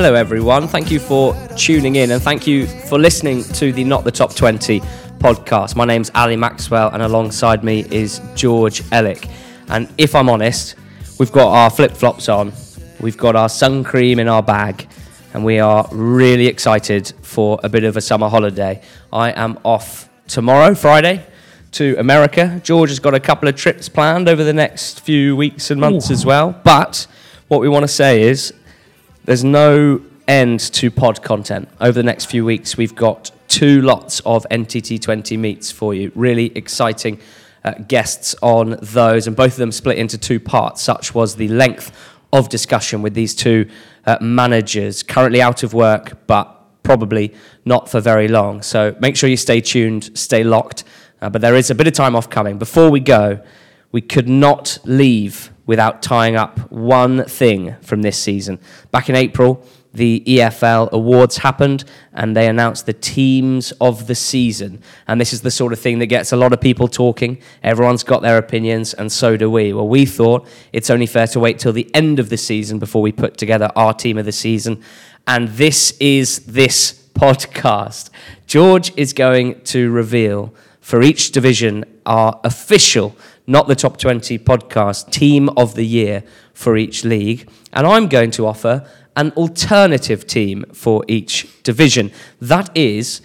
Hello, everyone. Thank you for tuning in and thank you for listening to the Not the Top 20 podcast. My name's Ali Maxwell, and alongside me is George Elek. And if I'm honest, we've got our flip flops on, we've got our sun cream in our bag, and we are really excited for a bit of a summer holiday. I am off tomorrow, Friday, to America. George has got a couple of trips planned over the next few weeks and months Ooh. as well. But what we want to say is there's no end to pod content. Over the next few weeks, we've got two lots of NTT20 meets for you. Really exciting uh, guests on those, and both of them split into two parts. Such was the length of discussion with these two uh, managers, currently out of work, but probably not for very long. So make sure you stay tuned, stay locked. Uh, but there is a bit of time off coming. Before we go, we could not leave without tying up one thing from this season. Back in April, the EFL awards happened and they announced the teams of the season. And this is the sort of thing that gets a lot of people talking. Everyone's got their opinions, and so do we. Well, we thought it's only fair to wait till the end of the season before we put together our team of the season. And this is this podcast. George is going to reveal for each division our official, not the top 20 podcast, team of the year for each league. And I'm going to offer an alternative team for each division. That is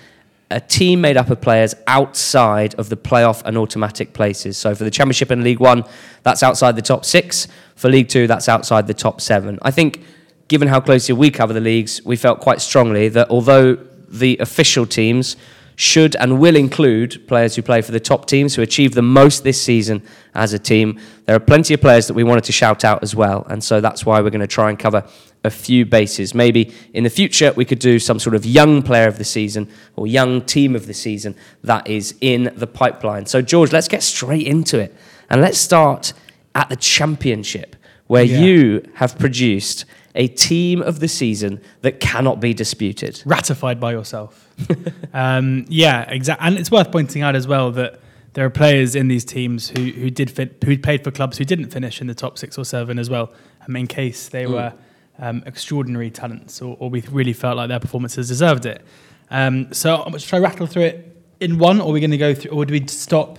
a team made up of players outside of the playoff and automatic places. So for the Championship and League One, that's outside the top six. For League Two, that's outside the top seven. I think, given how closely we cover the leagues, we felt quite strongly that although the official teams should and will include players who play for the top teams who achieve the most this season as a team. There are plenty of players that we wanted to shout out as well, and so that's why we're going to try and cover a few bases. Maybe in the future we could do some sort of young player of the season or young team of the season that is in the pipeline. So, George, let's get straight into it and let's start at the championship where Yeah. you have produced a team of the season that cannot be disputed. ratified by yourself. um, yeah, exactly. And it's worth pointing out as well that there are players in these teams who who did fit, who played for clubs who didn't finish in the top six or seven as well. I mean, in case they Mm. were um, extraordinary talents or, or we really felt like their performances deserved it. Um, so should I rattle through it in one, or are we going to go through, or do we stop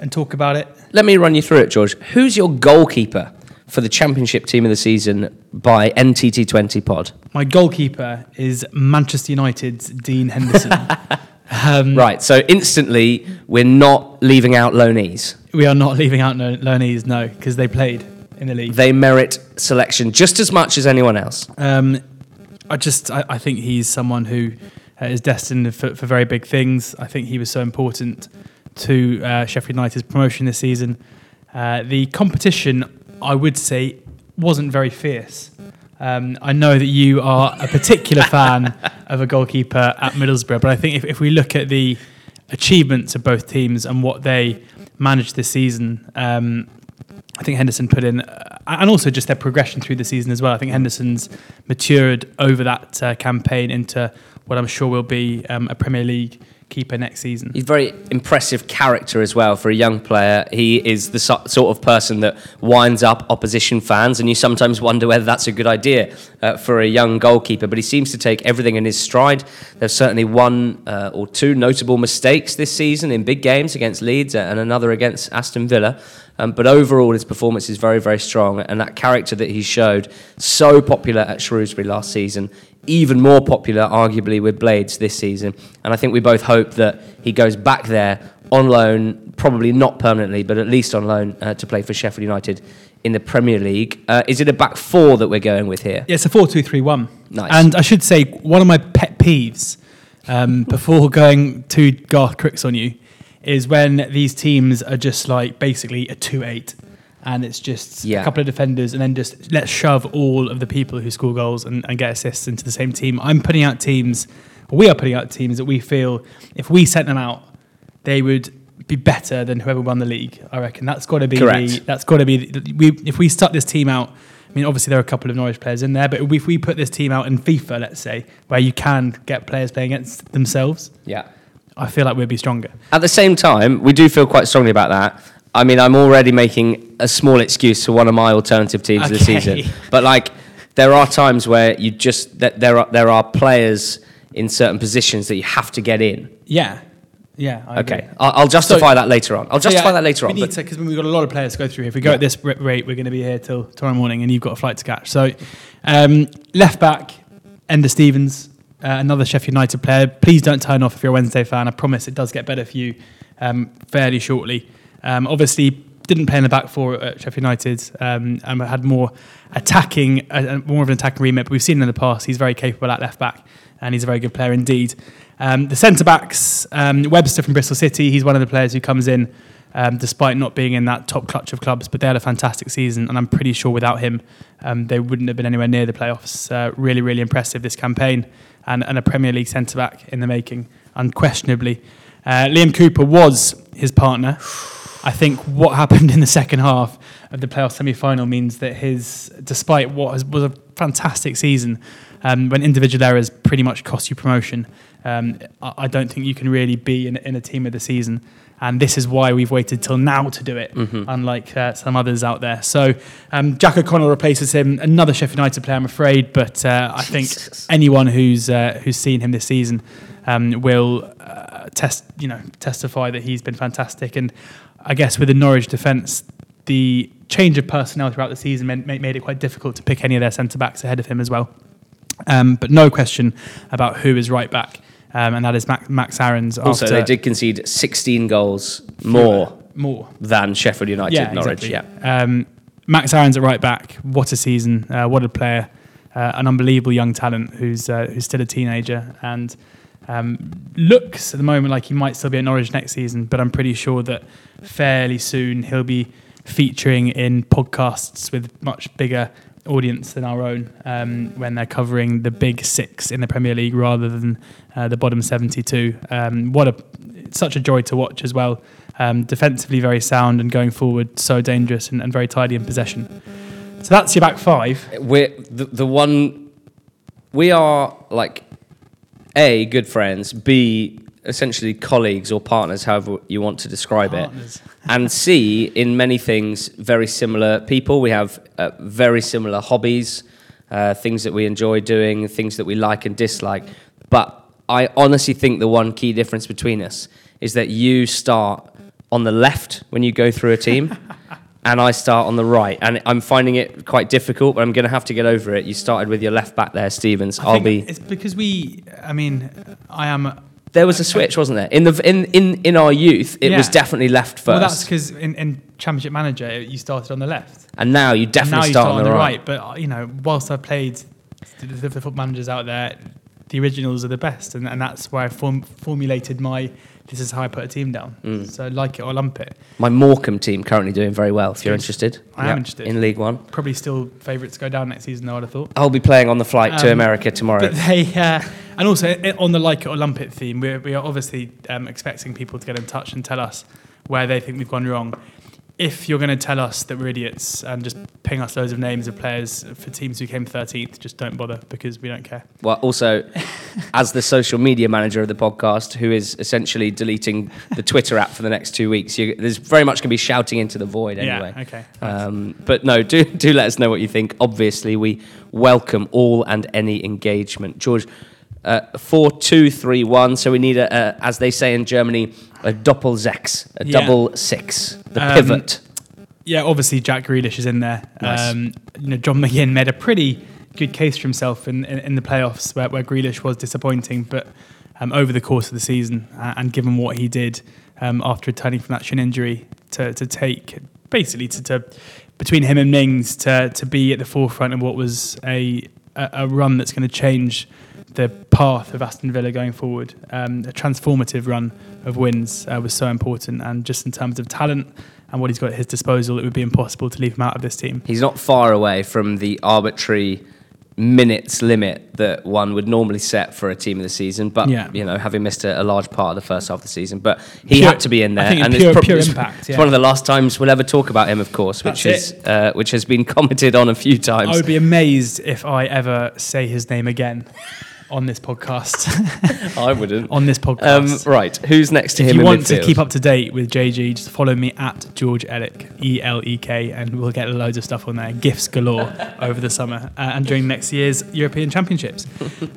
and talk about it? Let me run you through it, George. Who's your goalkeeper for the championship team of the season by NTT20 pod? My goalkeeper is Manchester United's Dean Henderson. um, Right, so instantly we're not leaving out loanees. We are not leaving out no, Loneys, no, because they played in the league. They merit selection just as much as anyone else. Um, I just I, I think he's someone who uh, is destined for, for very big things. I think he was so important to uh, Sheffield United's promotion this season. Uh, the competition, I would say, wasn't very fierce. Um, I know that you are a particular fan of a goalkeeper at Middlesbrough, but I think if, if we look at the achievements of both teams and what they managed this season, um, I think Henderson put in, uh, and also just their progression through the season as well. I think Henderson's matured over that uh, campaign into what I'm sure will be um, a Premier League keeper next season. He's a very impressive character as well for a young player. He is the so- sort of person that winds up opposition fans, and you sometimes wonder whether that's a good idea uh, for a young goalkeeper. But he seems to take everything in his stride. There's certainly one uh, or two notable mistakes this season in big games against Leeds and another against Aston Villa. Um, but overall, his performance is very, very strong, and that character that he showed, so popular at Shrewsbury last season, even more popular, arguably, with Blades this season. And I think we both hope that he goes back there on loan, probably not permanently, but at least on loan uh, to play for Sheffield United in the Premier League. Uh, is it a back four that we're going with here? Yeah, it's a 4 2 3 1. Nice. And I should say, one of my pet peeves um, before going to Garth Crooks on you is when these teams are just like basically a 2 8 and it's just Yeah. a couple of defenders and then just let's shove all of the people who score goals and, and get assists into the same team. I'm putting out teams, or we are putting out teams that we feel if we sent them out, they would be better than whoever won the league. I reckon that's got to be the, that's got to be the, we if we start this team out. I mean, obviously there are a couple of Norwich players in there, but if we put this team out in FIFA, let's say, where you can get players playing against themselves, Yeah. I feel like we'd be stronger. At the same time, we do feel quite strongly about that. I mean, I'm already making a small excuse for one of my alternative teams this Okay. season. But, like, there are times where you just that there are there are players in certain positions that you have to get in. Yeah, yeah. I Okay, agree. I'll, I'll justify So- that later on. I'll So, justify yeah, that later we on. need to because we've got a lot of players to go through. If we go Yeah. at this rate, we're going to be here till tomorrow morning, and you've got a flight to catch. So, um, left back, Enda Stevens, uh, another Sheffield United player. Please don't turn off if you're a Wednesday fan. I promise it does get better for you um, fairly shortly. Um, obviously, didn't play in the back four at Sheffield United um, and had more attacking, uh, uh, more of an attacking remit. But we've seen in the past he's very capable at left back, and he's a very good player indeed. Um, the centre backs, um, Webster from Bristol City, he's one of the players who comes in um, despite not being in that top clutch of clubs. But they had a fantastic season, and I'm pretty sure without him, um, they wouldn't have been anywhere near the playoffs. Uh, really, really impressive this campaign, and, and a Premier League centre back in the making, unquestionably. Uh, Liam Cooper was his partner. I think what happened in the second half of the playoff semi-final means that his, despite what was, a fantastic season, um, when individual errors pretty much cost you promotion, um, I, I don't think you can really be in, in a team of the season. And this is why we've waited till now to do it, unlike uh, some others out there. So um, Jack O'Connell replaces him, another Sheffield United player, I'm afraid. But uh, I think anyone who's uh, who's seen him this season um, will uh, test, you know, testify that he's been fantastic. And I guess with the Norwich defence, the change of personnel throughout the season made, made it quite difficult to pick any of their centre backs ahead of him as well. Um, but no question about who is right back, um, and that is Max, Max Aarons. also, they did concede 16 goals more more. than Sheffield United, yeah, Norwich. exactly. Yeah. Um, Max Aarons at right back. What a season! Uh, what a player! Uh, an unbelievable young talent who's uh, who's still a teenager and um, looks at the moment like he might still be at Norwich next season. But I'm pretty sure that fairly soon he'll be featuring in podcasts with much bigger audience than our own um, when they're covering the big six in the Premier League rather than uh, the bottom 72. Um, what a such a joy to watch as well. Um, defensively very sound and going forward so dangerous and, and very tidy in possession. So that's your back five. We're the, the one. We are like a good friends. B essentially colleagues or partners, however you want to describe Partners. it. And see in many things very similar people. We have uh, very similar hobbies, uh, things that we enjoy doing, things that we like and dislike. But I honestly think the one key difference between us is that you start on the left when you go through a team. and I start on the right. And I'm finding it quite difficult, but I'm going to have to get over it. You started with your left back there, Stevens. I I'll be. It's because we. I mean, I am. There was a switch, wasn't there? In the in in, in our youth, it was definitely left first, Well, that's because in, in Championship Manager you started on the left. and now you definitely now you start, start on the right. But uh, you know, whilst I've played the, the, the football managers out there, the originals are the best, and, and that's where I form, formulated my. This is how I put a team down. Mm. So like it or lump it. My Morecambe team currently doing very well. If you're interested, I am interested. in League One. Probably still favourites to go down next season, though I'd have thought. I'll be playing on the flight to Um, America tomorrow. But they, uh, and also on the like it or lump it theme, we're, we are obviously um, expecting people to get in touch and tell us where they think we've gone wrong. If you're going to tell us that we're idiots and just ping us loads of names of players for teams who came 13th, just don't bother because we don't care. Well, also, as the social media manager of the podcast, who is essentially deleting the Twitter app for the next two weeks, you, there's very much going to be shouting into the void anyway. Yeah, okay. Um, but no, do do let us know what you think. Obviously, we welcome all and any engagement. George, uh, four two three one. So we need a, a as they say in Germany, a doppelsechs, a Yeah. double six, the Um, pivot. Yeah, obviously Jack Grealish is in there. Nice. Um, you know, John McGinn made a pretty good case for himself in, in, in the playoffs where, where Grealish was disappointing, but um, over the course of the season uh, and given what he did um, after returning from that shin injury to, to take basically to, to between him and Mings to, to be at the forefront of what was a, a, a run that's going to change the path of Aston Villa going forward. Um, a transformative run of wins uh, was so important, and just in terms of talent and what he's got at his disposal, it would be impossible to leave him out of this team. He's not far away from the arbitrary minutes limit that one would normally set for a team of the season. But Yeah. you know, having missed a, a large part of the first half of the season, but he Pure- had to be in there, and pure- it's, prob- pure it's- impact, it's one of the last times we'll ever talk about him, of course, which That's is uh, which has been commented on a few times. I would be amazed if I ever say his name again. On this podcast. I wouldn't. on this Um, podcast. right, who's next to if him you in want midfield? to keep up to date with JG, just follow me at George Elek, E L E K, and we'll get loads of stuff on there. Gifts galore over the summer uh, and during next year's European Championships.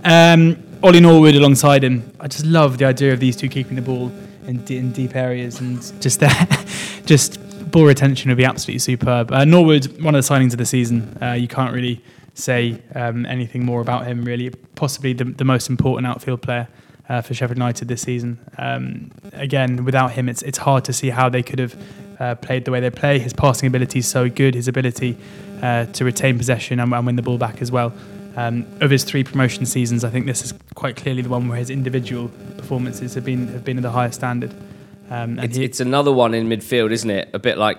Um, Ollie Norwood alongside him. I just love the idea of these two keeping the ball in, d- in deep areas and just there, just ball retention would be absolutely superb. Uh, Norwood, one of the signings of the season. Uh, you can't really say um, anything more about him, really. Possibly the, the most important outfield player uh, for Sheffield United this season. Um, again, without him, it's it's hard to see how they could have uh, played the way they play. His passing ability is so good. His ability uh, to retain possession and, and win the ball back as well. Um, of his three promotion seasons, I think this is quite clearly the one where his individual performances have been have been of the highest standard. Um, It's, he- it's another one in midfield, isn't it? A bit like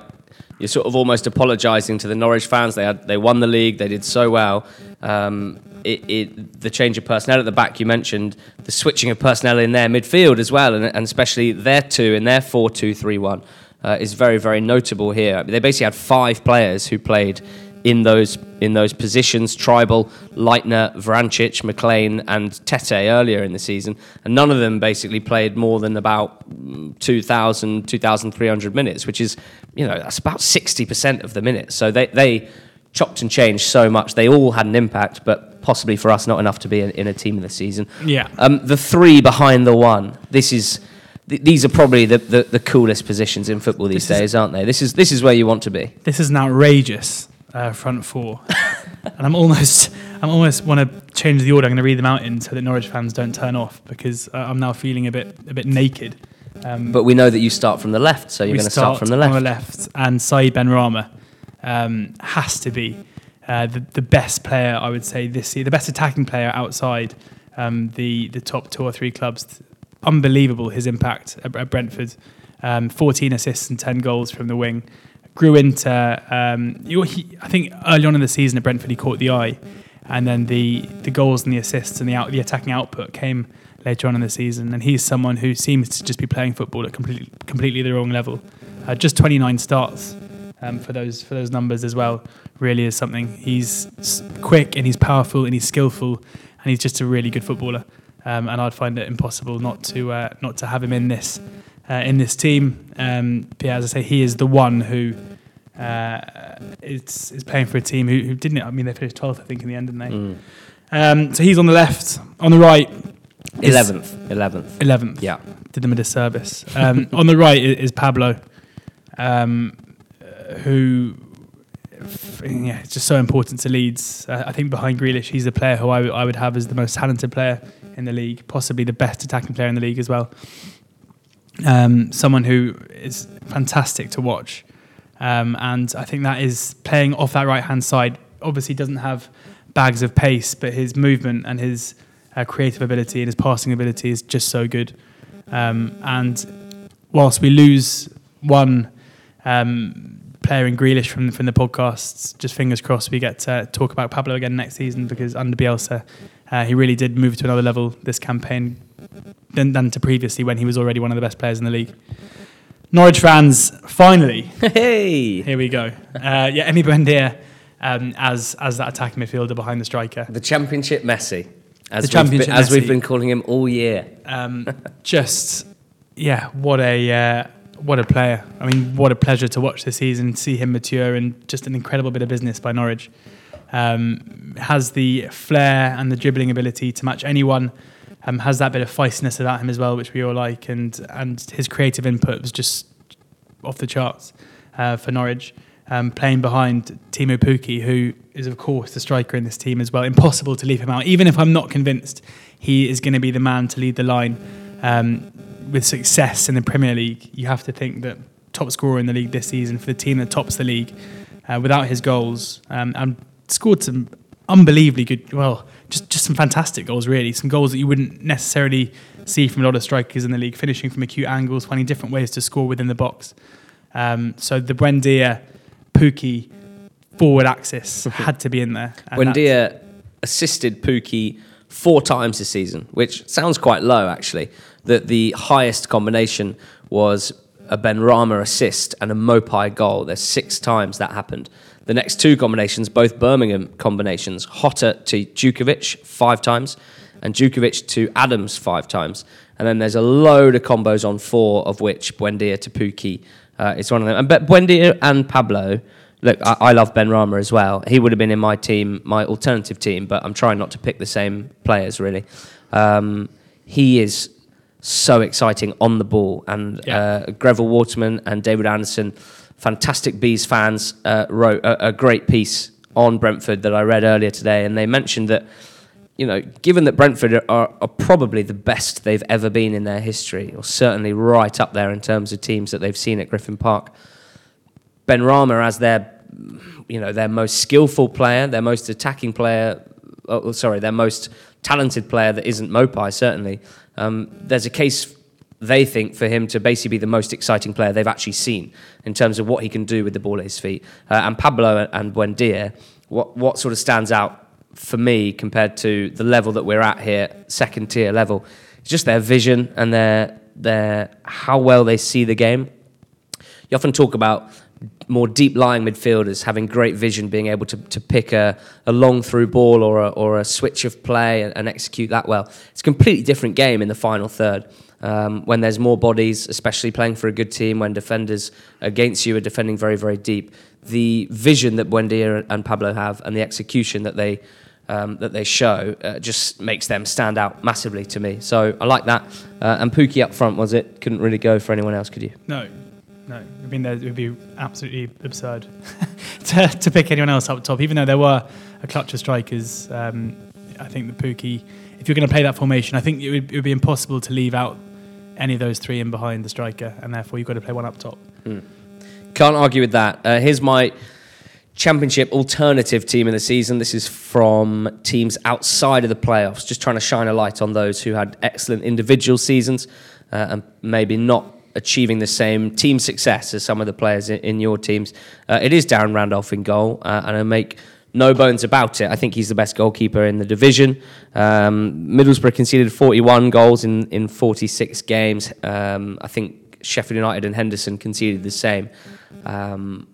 you're sort of almost apologising to the Norwich fans. They had they won the league. They did so well. Um, it, it, the change of personnel at the back you mentioned, the switching of personnel in their midfield as well, and, and especially their two in their four-two-three-one uh, is very very notable here. They basically had five players who played in those in those positions: Trybull, Leitner, Vrancic, McLean, and Tettey earlier in the season, and none of them basically played more than about mm, 2,000, 2,300 minutes, which is you know that's about sixty percent of the minutes. So they they chopped and changed so much. They all had an impact, but possibly for us not enough to be in, in a team of the season. yeah, Um, the three behind the one. This is. These are probably the, the, the coolest positions in football these This is- days, aren't they? This is this is where you want to be. this is an outrageous uh, front four, and I'm almost I'm almost want to change the order. I'm going to read them out in so that Norwich fans don't turn off because uh, I'm now feeling a bit a bit naked. Um, But we know that you start from the left, so you're going to start from the on left. the left, and Said Benrahma um, has to be uh, the, the best player I would say this year, the best attacking player outside um, the the top two or three clubs. Unbelievable his impact at, at Brentford. Um, 14 assists and 10 goals from the wing. Grew into, um, he, I think early on in the season at Brentford he caught the eye, and then the the goals and the assists and the out, the attacking output came later on in the season. And he's someone who seems to just be playing football at completely completely the wrong level. Uh, just 29 starts um, for those for those numbers as well. Really is something. He's quick and he's powerful and he's skillful and he's just a really good footballer. Um, and I'd find it impossible not to uh, not to have him in this uh, in this team. Um, but yeah, as I say, he is the one who uh, is is playing for a team who, who didn't. I mean, they finished 12th, I think, in the end, didn't they? Mm. Um, so he's on the left. On the right, is- 11th. 11th. 11th Yeah. did them a disservice. Um, on the right i- is Pablo, um, who, yeah, it's just so important to Leeds. Uh, I think behind Grealish, he's the player who I, w- I would have as the most talented player in the league, possibly the best attacking player in the league as well. Um, someone who is fantastic to watch. Um, and I think that is playing off that right hand side. Obviously, doesn't have bags of pace, but his movement and his uh, creative ability and his passing ability is just so good. Um, and whilst we lose one um, player in Grealish from from the podcasts, just fingers crossed we get to talk about Pablo again next season because under Bielsa, uh, he really did move to another level this campaign than, than to previously when he was already one of the best players in the league. Norwich fans, finally, Hey! here we go. Uh, yeah, Emi Buendia um, as as that attacking midfielder behind the striker. The Championship Messi. As, The Championship we've been, as we've been calling him all year. Um, just yeah, what a uh, what a player. I mean, what a pleasure to watch this season, see him mature, and just an incredible bit of business by Norwich. Um, has the flair and the dribbling ability to match anyone. Um, has that bit of feistiness about him as well, which we all like, and and his creative input was just off the charts uh, for Norwich. Um, playing behind Teemu Pukki, who is of course the striker in this team as well. Impossible to leave him out, even if I'm not convinced he is going to be the man to lead the line. Um, with success in the Premier League, you have to think that top scorer in the league this season for the team that tops the league, uh, without his goals, um, and scored some unbelievably good, well, just just some fantastic goals really, some goals that you wouldn't necessarily see from a lot of strikers in the league, finishing from acute angles, finding different ways to score within the box. Um, so the Buendia, Pukki forward axis had to be in there. Buendia assisted Pukki four times this season, which sounds quite low actually. That the highest combination was a Benrahma assist and a Maupay goal. There's six times that happened. The next two combinations, both Birmingham combinations, Jota to Jutkiewicz five times, and Jutkiewicz to Adams five times. And then there's a load of combos on four, of which Buendia to Pukki uh, is one of them. And but Buendia and Pablo, look, I, I love Benrahma as well. He would have been in my team, my alternative team, but I'm trying not to pick the same players really. Um, he is so exciting on the ball, and Yeah. uh, Greville Waterman and David Anderson, fantastic bees fans, uh, wrote a, a great piece on Brentford that I read earlier today, and they mentioned that you know, given that Brentford are, are probably the best they've ever been in their history, or certainly right up there in terms of teams that they've seen at Griffin Park, Benrahma as their, you know, their most skillful player, their most attacking player, oh, sorry, their most talented player that isn't Maupay, certainly. Um, there's a case they think for him to basically be the most exciting player they've actually seen in terms of what he can do with the ball at his feet. Uh, and Pablo and Buendia, what, what sort of stands out for me compared to the level that we're at here, second tier level, it's just their vision and their, their how well they see the game. You often talk about more deep lying midfielders having great vision, being able to, to pick a, a long through ball or a, or a switch of play and, and execute that well. It's a completely different game in the final third. Um, when there's more bodies, especially playing for a good team, when defenders against you are defending very, very deep, the vision that Buendia and Pablo have and the execution that they um, that they show uh, just makes them stand out massively to me. So I like that. Uh, and Pukki up front was it? Couldn't really go for anyone else, could you? No, no. I mean, it would be absolutely absurd to, to pick anyone else up top, even though there were a clutch of strikers. Um, I think the Pukki, if you're going to play that formation, I think it would, it would be impossible to leave out any of those three in behind the striker, and therefore you've got to play one up top. Can't argue with that. Uh, here's my championship alternative team in the season. This is from teams outside of the playoffs, just trying to shine a light on those who had excellent individual seasons uh, and maybe not achieving the same team success as some of the players in, in your teams. Uh, it is Darren Randolph in goal, uh, and I make no bones about it. I think he's the best goalkeeper in the division. Um, Middlesbrough conceded 41 goals in, in 46 games. Um, I think Sheffield United and Henderson conceded the same. Um,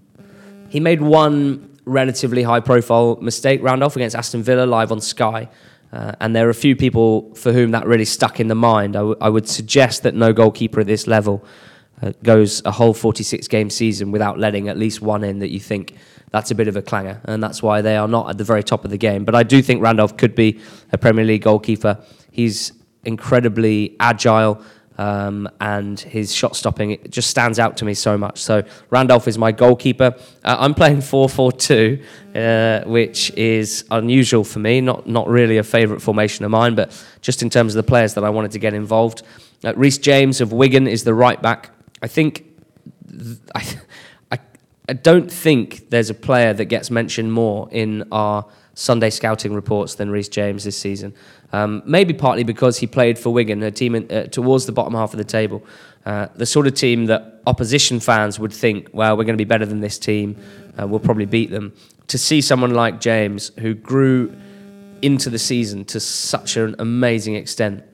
he made one relatively high profile mistake round off against Aston Villa live on Sky. Uh, and there are a few people for whom that really stuck in the mind. I, w- I would suggest that no goalkeeper at this level uh, goes a whole 46 game season without letting at least one in that you think that's a bit of a clanger. And that's why they are not at the very top of the game. But I do think Randolph could be a Premier League goalkeeper. He's incredibly agile um, and his shot stopping it just stands out to me so much. So Randolph is my goalkeeper. Uh, I'm playing 4-4-2, uh, which is unusual for me. Not not really a favourite formation of mine, but just in terms of the players that I wanted to get involved. Uh, James of Wigan is the right back. I think th- I, I don't think there's a player that gets mentioned more in our Sunday scouting reports than Reece James this season. Um, maybe partly because he played for Wigan, a team in, uh, towards the bottom half of the table. Uh, the sort of team that opposition fans would think, well, we're going to be better than this team, uh, we'll probably beat them. To see someone like James, who grew into the season to such an amazing extent,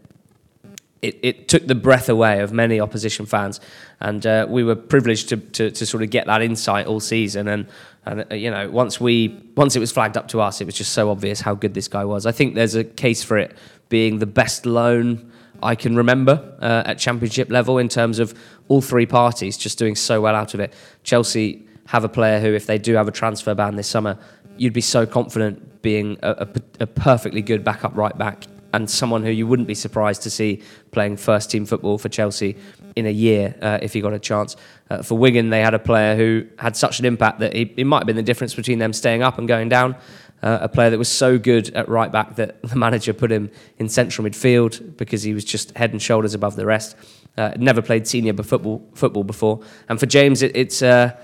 it, it took the breath away of many opposition fans, and uh, we were privileged to, to, to sort of get that insight all season. And, and uh, you know, once we once it was flagged up to us, it was just so obvious how good this guy was. I think there's a case for it being the best loan I can remember uh, at Championship level in terms of all three parties just doing so well out of it. Chelsea have a player who, if they do have a transfer ban this summer, you'd be so confident being a, a, a perfectly good backup right back and someone who you wouldn't be surprised to see playing first team football for Chelsea in a year uh, if he got a chance. Uh, for Wigan, they had a player who had such an impact that he, it might have been the difference between them staying up and going down. Uh, a player that was so good at right back that the manager put him in central midfield because he was just head and shoulders above the rest. Uh, never played senior football football before, and for James, it, it's uh,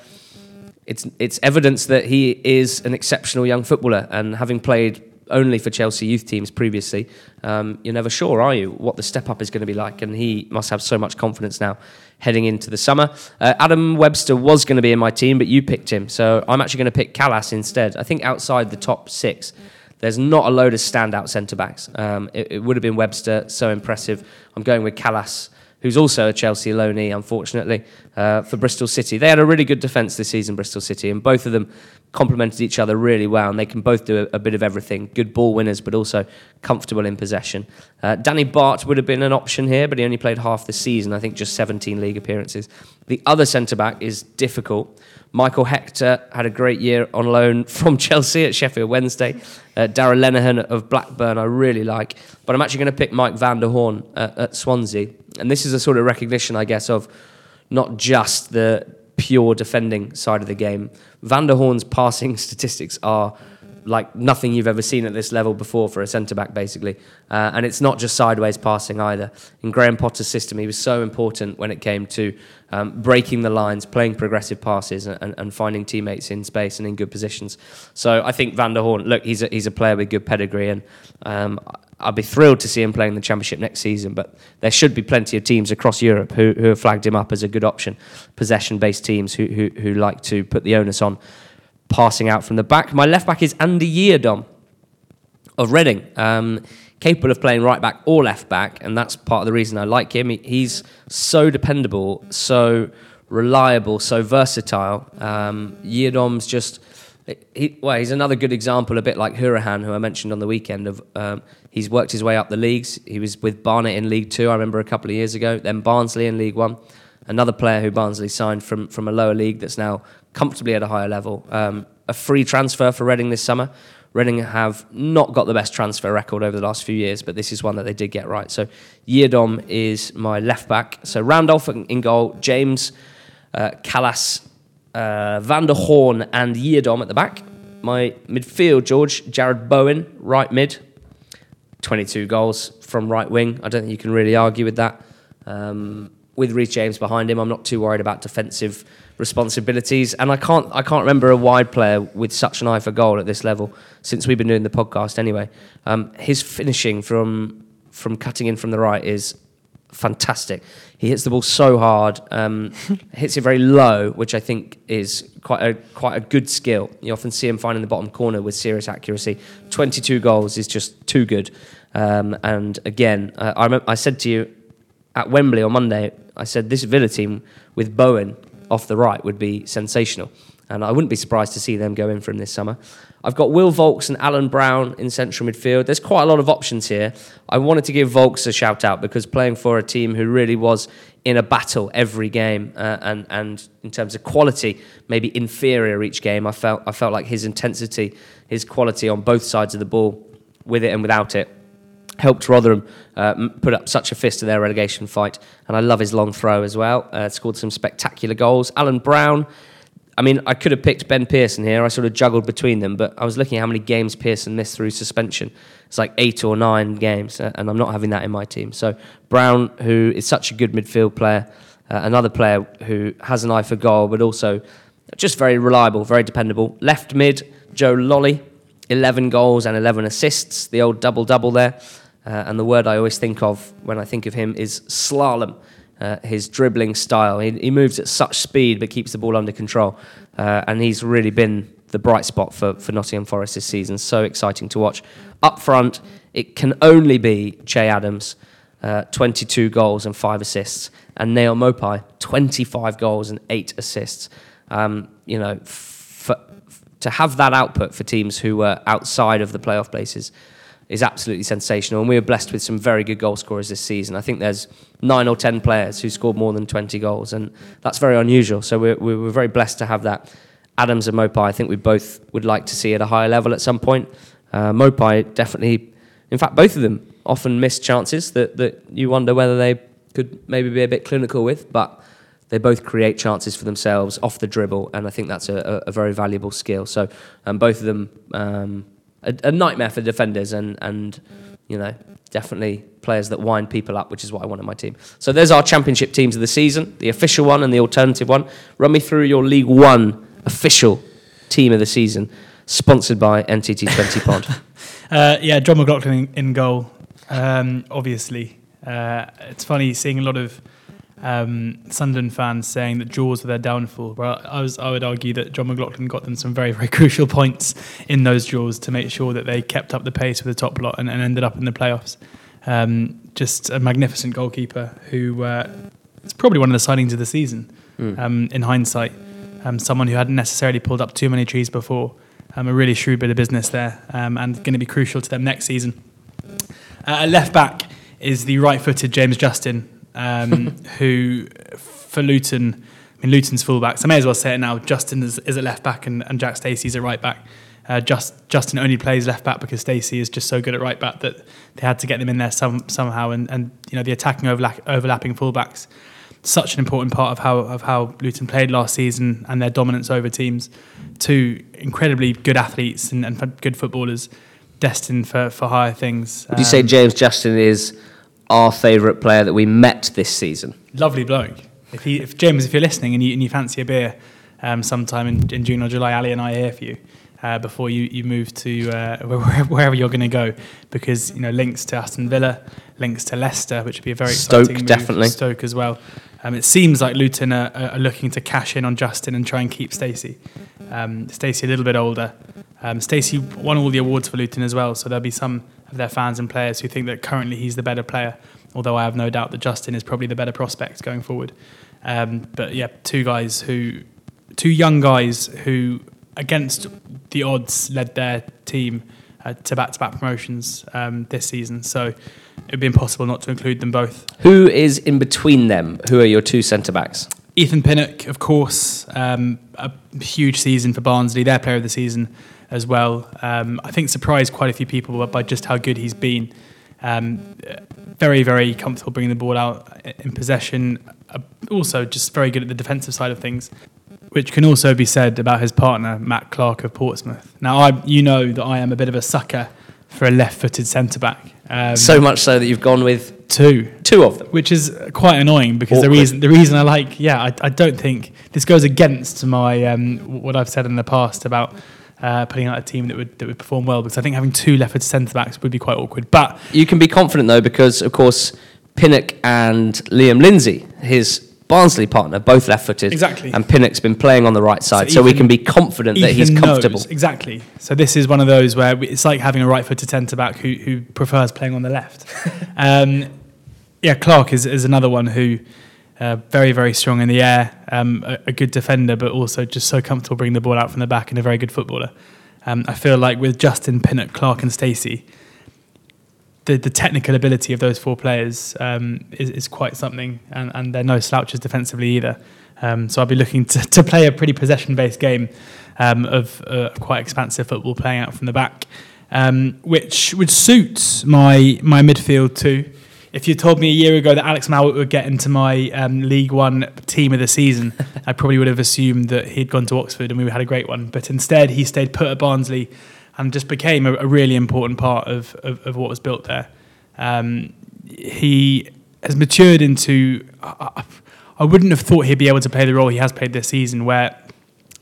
it's it's evidence that he is an exceptional young footballer. And having played only for Chelsea youth teams previously, um, you're never sure, are you, what the step up is going to be like? And he must have so much confidence now heading into the summer. Uh, Adam Webster was going to be in my team, but you picked him, so I'm actually going to pick Kalas instead. I think outside the top six. There's not a load of standout centre backs. Um, it, it would have been Webster, so impressive. I'm going with Kalas who's also a Chelsea loanee, unfortunately, uh, for Bristol City. They had a really good defence this season, Bristol City, and both of them complemented each other really well, and they can both do a, a bit of everything. Good ball winners, but also comfortable in possession. Uh, Danny Batth would have been an option here, but he only played half the season, I think just 17 league appearances. The other centre back is difficult. Michael Hector had a great year on loan from Chelsea at Sheffield Wednesday. Uh, Darragh Lenihan of Blackburn, I really like. But I'm actually going to pick Mike van der Hoorn at, at Swansea. And this is a sort of recognition, I guess, of not just the pure defending side of the game. Van der Hoorn's passing statistics are like nothing you've ever seen at this level before for a centre back, basically. Uh, and it's not just sideways passing either. In Graham Potter's system, he was so important when it came to um, breaking the lines, playing progressive passes, and, and, finding teammates in space and in good positions. So I think Van der Hoorn, look, he's a, he's a player with good pedigree, and um, I'll be thrilled to see him playing the Championship next season. But there should be plenty of teams across Europe who, who have flagged him up as a good option, possession based teams who, who, who like to put the onus on passing out from the back. My left back is Andy Yiadom of Reading, um, capable of playing right back or left back, and that's part of the reason I like him. He, he's so dependable, so reliable, so versatile. Um, Yiadom's just. He, well, he's another good example, a bit like Hourihane, who I mentioned on the weekend. Of um, he's worked his way up the leagues. He was with Barnet in League Two, I remember a couple of years ago. Then Barnsley in League One. Another player who Barnsley signed from from a lower league that's now comfortably at a higher level. Um, a free transfer for Reading this summer. Reading have not got the best transfer record over the last few years, but this is one that they did get right. So Yiadom is my left back. So Randolph in goal, James, uh, Kalas, uh, Van der Hoorn, and Yiadom at the back. My midfield, George, Jarrod Bowen, right mid, 22 goals from right wing. I don't think you can really argue with that. Um, with Reece James behind him, I'm not too worried about defensive responsibilities. And I can't I can't remember a wide player with such an eye for goal at this level since we've been doing the podcast. Anyway, um, his finishing from from cutting in from the right is fantastic. He hits the ball so hard, um, hits it very low, which I think is quite a quite a good skill. You often see him finding the bottom corner with serious accuracy. Twenty two goals is just too good. Um, and again, uh, I remember I said to you at Wembley on Monday, I said this Villa team with Bowen off the right would be sensational. And I wouldn't be surprised to see them go in for him this summer. I've got Will Vaulks and Alan Browne in central midfield. There's quite a lot of options here. I wanted to give Volks a shout out because playing for a team who really was in a battle every game, uh, and and in terms of quality, maybe inferior each game. I felt I felt like his intensity, his quality on both sides of the ball, with it and without it, helped Rotherham uh, put up such a fist to their relegation fight. And I love his long throw as well. Uh, scored some spectacular goals. Alan Browne. I mean, I could have picked Ben Pearson here. I sort of juggled between them, but I was looking at how many games Pearson missed through suspension. It's like eight or nine games, uh, and I'm not having that in my team. So Browne, who is such a good midfield player, uh, another player who has an eye for goal, but also just very reliable, very dependable. Left mid, Joe Lolley, 11 goals and 11 assists, the old double double there. Uh, and the word I always think of when I think of him is slalom. Uh, his dribbling style. He, he, moves at such speed but keeps the ball under control. Uh, and he's really been the bright spot for, for Nottingham Forest this season. So exciting to watch. Up front, it can only be Che Adams, uh, 22 goals and 5 assists, and Neal Maupay, 25 goals and 8 assists. Um, you know, for, to have that output for teams who were outside of the playoff places is absolutely sensational. And we were blessed with some very good goal scorers this season. I think there's nine or ten players who scored more than 20 goals, and that's very unusual. So we're, we're very blessed to have that. Adams and Maupay, I think we both would like to see at a higher level at some point. Uh, Maupay definitely, in fact, both of them often miss chances that, that you wonder whether they could maybe be a bit clinical with, but they both create chances for themselves off the dribble, and I think that's a, a, a very valuable skill. So um, both of them um, a, a nightmare for defenders and and you know definitely players that wind people up, which is what I want in my team. So there's our championship teams of the season, the official one and the alternative one. Run me through your League One official team of the season, sponsored by NTT 20 Pod. uh, yeah, Jon McLaughlin in, in goal. Um, obviously, uh, it's funny seeing a lot of um, Sunderland fans saying that Jaws were their downfall. Well, I was I would argue that Jon McLaughlin got them some very very crucial points in those Jaws to make sure that they kept up the pace with the top lot and, and ended up in the playoffs. Um, just a magnificent goalkeeper who uh, is probably one of the signings of the season Mm. um, in hindsight. Um, someone who hadn't necessarily pulled up too many trees before. Um, a really shrewd bit of business there um, and going to be crucial to them next season. Uh, left back is the right footed James Justin, um, who for Luton, I mean, Luton's fullbacks. I may as well say it now. Justin is, is at left back and, and Jack Stacey's at right back. Uh, just Justin only plays left back because Stacey is just so good at right back that they had to get them in there some, somehow. And, and you know the attacking overlap, overlapping fullbacks, such an important part of how of how Luton played last season and their dominance over teams. Two incredibly good athletes and, and good footballers, destined for, for higher things. Would you say Um, James Justin is our favourite player that we met this season? lovely bloke. If, he, if James, if you're listening and you, and you fancy a beer um, sometime in, in June or July, Ali and I are here for you uh, before you, you move to uh, wherever, you're going to go, because you know links to Aston Villa, links to Leicester, which would be a very Stoke, exciting move. definitely. Stoke as well. Um, it seems like Luton are, are looking to cash in on Justin and try and keep Stacey. Um, Stacey a little bit older. Um, Stacey won all the awards for Luton as well, so there'll be some of their fans and players who think that currently he's the better player. Although I have no doubt that Justin is probably the better prospect going forward. Um, but yeah, two guys who, two young guys who, against the odds, led their team uh, to back-to-back promotions um, this season. So it'd be impossible not to include them both. Who is in between them? Who are your two centre backs? Ethan Pinnock, of course, um, a huge season for Barnsley, their player of the season as well. Um, I think surprised quite a few people by just how good he's been. Um, very, very comfortable bringing the ball out in possession. Uh, also, just very good at the defensive side of things, which can also be said about his partner Matt Clarke of Portsmouth. Now, I, you know that I am a bit of a sucker for a left-footed centre back. Um, so much so that you've gone with two, two of them. which is quite annoying because Awkward. the reason the reason I like yeah I, I don't think this goes against my um, what I've said in the past about uh, putting out a team that would that would perform well because I think having two left-footed centre backs would be quite awkward. But You can be confident though, because of course Pinnock and Liam Lindsay, his Barnsley partner, both left-footed. Exactly. And Pinnock's been playing on the right side, so, we Ethan- can be confident that he's comfortable. knows, exactly. So this is one of those where we- it's like having a right-footed centre back who who prefers playing on the left. um, yeah, Clarke is is another one who. Uh, very, very strong in the air, um, a, a good defender, but also just so comfortable bringing the ball out from the back and a very good footballer. Um, I feel like with Justin, Pinnock, Clarke, and Stacey, the, the technical ability of those four players um, is, is quite something, and, and they're no slouches defensively either. Um, so I'll be looking to, to play a pretty possession-based game um, of uh, quite expansive football playing out from the back, um, which would suit my my midfield too. If you told me a year ago that Alex Mowatt would get into my um, League One team of the season, I probably would have assumed that he'd gone to Oxford and we had a great one. But instead, he stayed put at Barnsley and just became a, a really important part of, of, of what was built there. Um, he has matured into. I, wouldn't have thought he'd be able to play the role he has played this season, where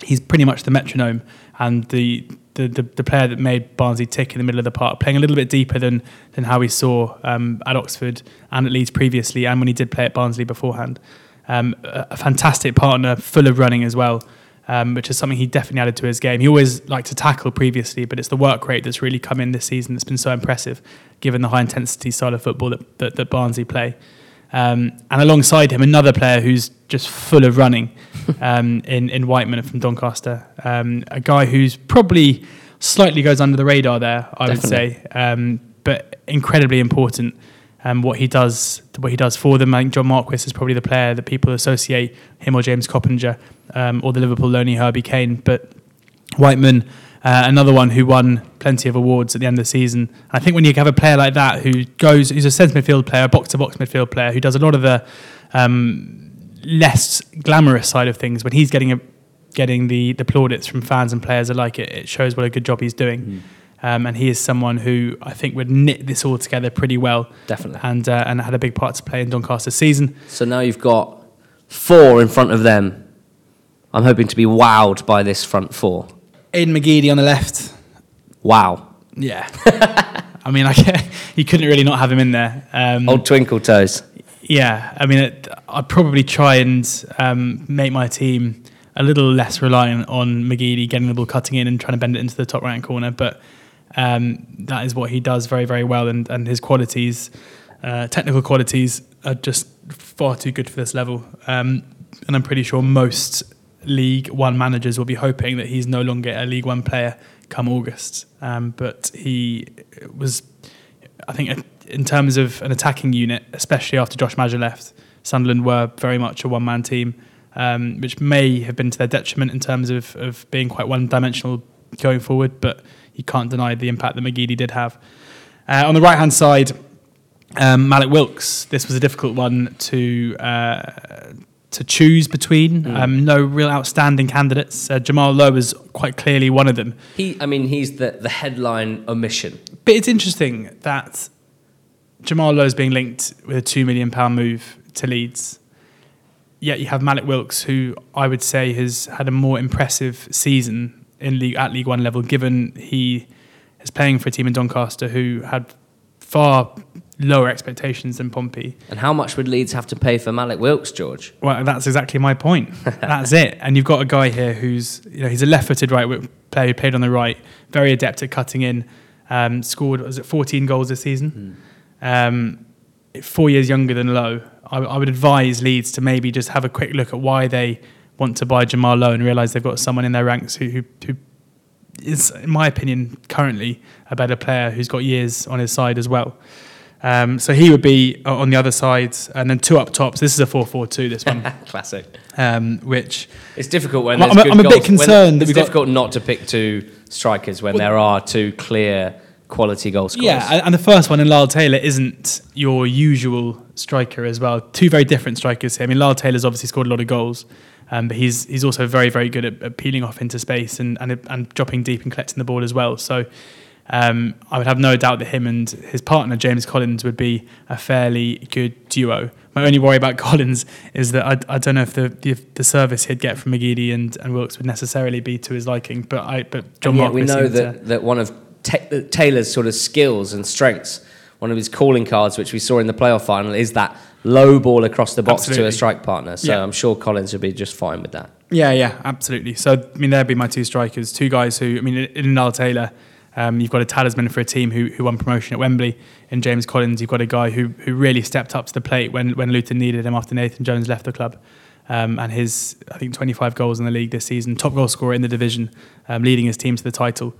he's pretty much the metronome and the the, the, the player that made Barnsley tick in the middle of the park, playing a little bit deeper than than how we saw um, at Oxford and at Leeds previously, and when he did play at Barnsley beforehand. Um, a, a fantastic partner, full of running as well, um, which is something he definitely added to his game. He always liked to tackle previously, but it's the work rate that's really come in this season that's been so impressive, given the high intensity style of football that, that, that Barnsley play. Um, and alongside him, another player who's just full of running um, in, in Whiteman from Doncaster. Um, a guy who's probably slightly goes under the radar there, I would say, um, but incredibly important. Um, what he does, what he does for them. I think John Marquis is probably the player that people associate him or James Coppinger um, or the Liverpool loanee Herbie Kane. But Whiteman, uh, another one who won plenty of awards at the end of the season. I think when you have a player like that who goes, who's a centre midfield player, a box to box midfield player, who does a lot of the um, less glamorous side of things, when he's getting a, getting the, the plaudits from fans and players alike, it, it shows what a good job he's doing. Um, and he is someone who I think would knit this all together pretty well, Definitely. and uh, and had a big part to play in Doncaster's season. So now you've got four in front of them. I'm hoping to be wowed by this front four. Aiden McGeady on the left, Wow. Yeah. I mean, I can't, you couldn't really not have him in there. Um, Old twinkle toes. Yeah, I mean, it, I'd probably try and um, make my team a little less reliant on McGeady getting the ball cutting in and trying to bend it into the top right corner. But um, that is what he does very, very well, and, and his qualities uh, technical qualities are just far too good for this level. Um, and I'm pretty sure most League One managers will be hoping that he's no longer a League One player come August. Um, but he was, I think, in terms of an attacking unit, especially after Josh Maja left, Sunderland were very much a one man team, um, which may have been to their detriment in terms of, of being quite one dimensional going forward. But you can't deny the impact that McGeady did have. Uh, on the right hand side, um, Mallik Wilks. This was a difficult one to uh, to choose between. Mm. Um, no real outstanding candidates. Uh, Jamal Lowe is quite clearly one of them. He, I mean, he's the, the headline omission. But it's interesting that Jamal Lowe is being linked with a two million pound move to Leeds. Yet you have Mallik Wilks, who I would say has had a more impressive season in league at League One level, given he is playing for a team in Doncaster who had far lower expectations than Pompey. And how much would Leeds have to pay for Mallik Wilks, George? Well, that's exactly my point. that's it. And you've got a guy here who's, you know, he's a left-footed right player who played on the right, very adept at cutting in. Um, scored was it 14 goals this season? Mm. Um, four years younger than Lowe. I, I, would advise Leeds to maybe just have a quick look at why they want to buy Jamal Lowe and realise they've got someone in their ranks who, who, who is, in my opinion, currently a better player who's got years on his side as well. Um, so he would be on the other side, and then two up tops. This is a four-four-two. This one, classic. Um, which it's difficult when I'm, I'm a bit concerned. It's difficult got, not to pick two strikers when well, there are two clear quality goal scorers. Yeah, and the first one in Lyle Taylor isn't your usual striker as well. Two very different strikers here. I mean, Lyle Taylor's obviously scored a lot of goals. Um, but he's he's also very very good at, at peeling off into space and, and and dropping deep and collecting the ball as well. So um, I would have no doubt that him and his partner James Collins would be a fairly good duo. My only worry about Collins is that I, I don't know if the, the, the service he'd get from McGeady and, and Wilks would necessarily be to his liking. But I but John and we know that, that one of Taylor's sort of skills and strengths, one of his calling cards, which we saw in the playoff final, is that low ball across the box absolutely. to a strike partner. So yeah. I'm sure Collins would be just fine with that. Yeah, yeah, absolutely. So I mean, there'd be my two strikers, two guys who I mean, in Lyle Taylor um, you've got a talisman for a team who, who won promotion at Wembley. In James Collins, you've got a guy who, who really stepped up to the plate when, when Luton needed him after Nathan Jones left the club. Um, and his, I think, 25 goals in the league this season, top goal scorer in the division, um, leading his team to the title.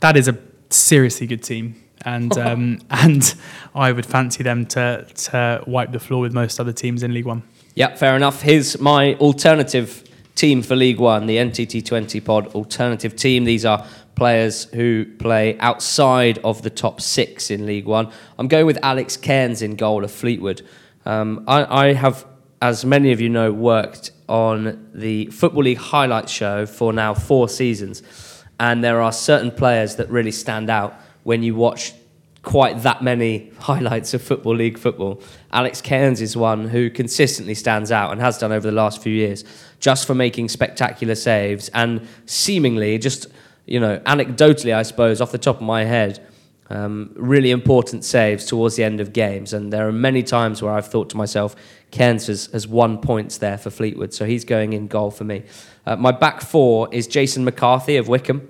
That is a seriously good team. And um, and I would fancy them to, to wipe the floor with most other teams in League One. Yeah, fair enough. Here's my alternative team for League One, the NTT20 Pod alternative team. These are players who play outside of the top six in League One. I'm going with Alex Cairns in goal of Fleetwood. Um, I, I, have, as many of you know, worked on the Football League highlights show for now four seasons, and there are certain players that really stand out when you watch quite that many highlights of Football League football. Alex Cairns is one who consistently stands out and has done over the last few years, just for making spectacular saves and seemingly just you know, anecdotally, I suppose, off the top of my head, um, really important saves towards the end of games. And there are many times where I've thought to myself, Cairns has, has won points there for Fleetwood, so he's going in goal for me. Uh, my back four is Jason McCarthy of Wycombe.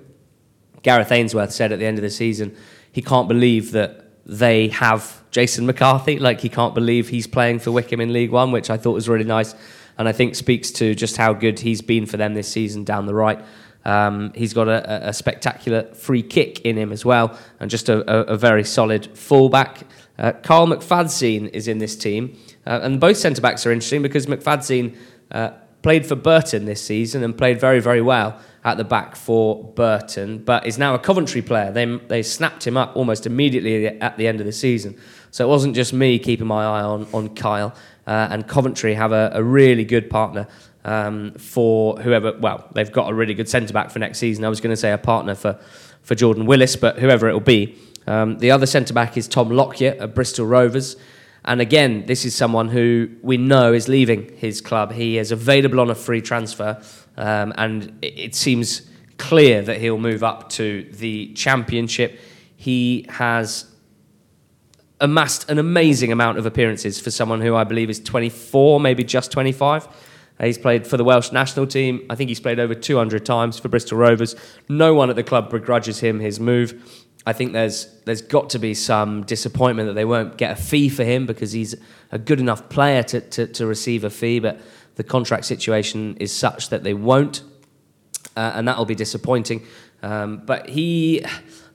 Gareth Ainsworth said at the end of the season he can't believe that they have Jason McCarthy. Like he can't believe he's playing for Wycombe in League One, which I thought was really nice, and I think speaks to just how good he's been for them this season down the right. Um, he's got a, a, spectacular free kick in him as well, and just a, a, a very solid fullback. Uh, Kyle McFadzean is in this team, uh, and both centre backs are interesting because McFadzean uh, played for Burton this season and played very, very well at the back for Burton, but is now a Coventry player. They, they snapped him up almost immediately at the end of the season. So it wasn't just me keeping my eye on, on Kyle, uh, and Coventry have a, a really good partner um, for whoever. Well, they've got a really good centre back for next season. I was going to say a partner for for Jordan Willis, but whoever it will be. Um, the other centre back is Tom Lockyer at Bristol Rovers. And again, this is someone who we know is leaving his club. He is available on a free transfer, um, and it, it seems clear that he'll move up to the Championship. He has amassed an amazing amount of appearances for someone who I believe is 24, maybe just 25. He's played for the Welsh national team. I think he's played over 200 times for Bristol Rovers. No one at the club begrudges him his move. I think there's there's got to be some disappointment that they won't get a fee for him because he's a good enough player to, to, to receive a fee, but the contract situation is such that they won't, uh, and that'll be disappointing. Um, but he,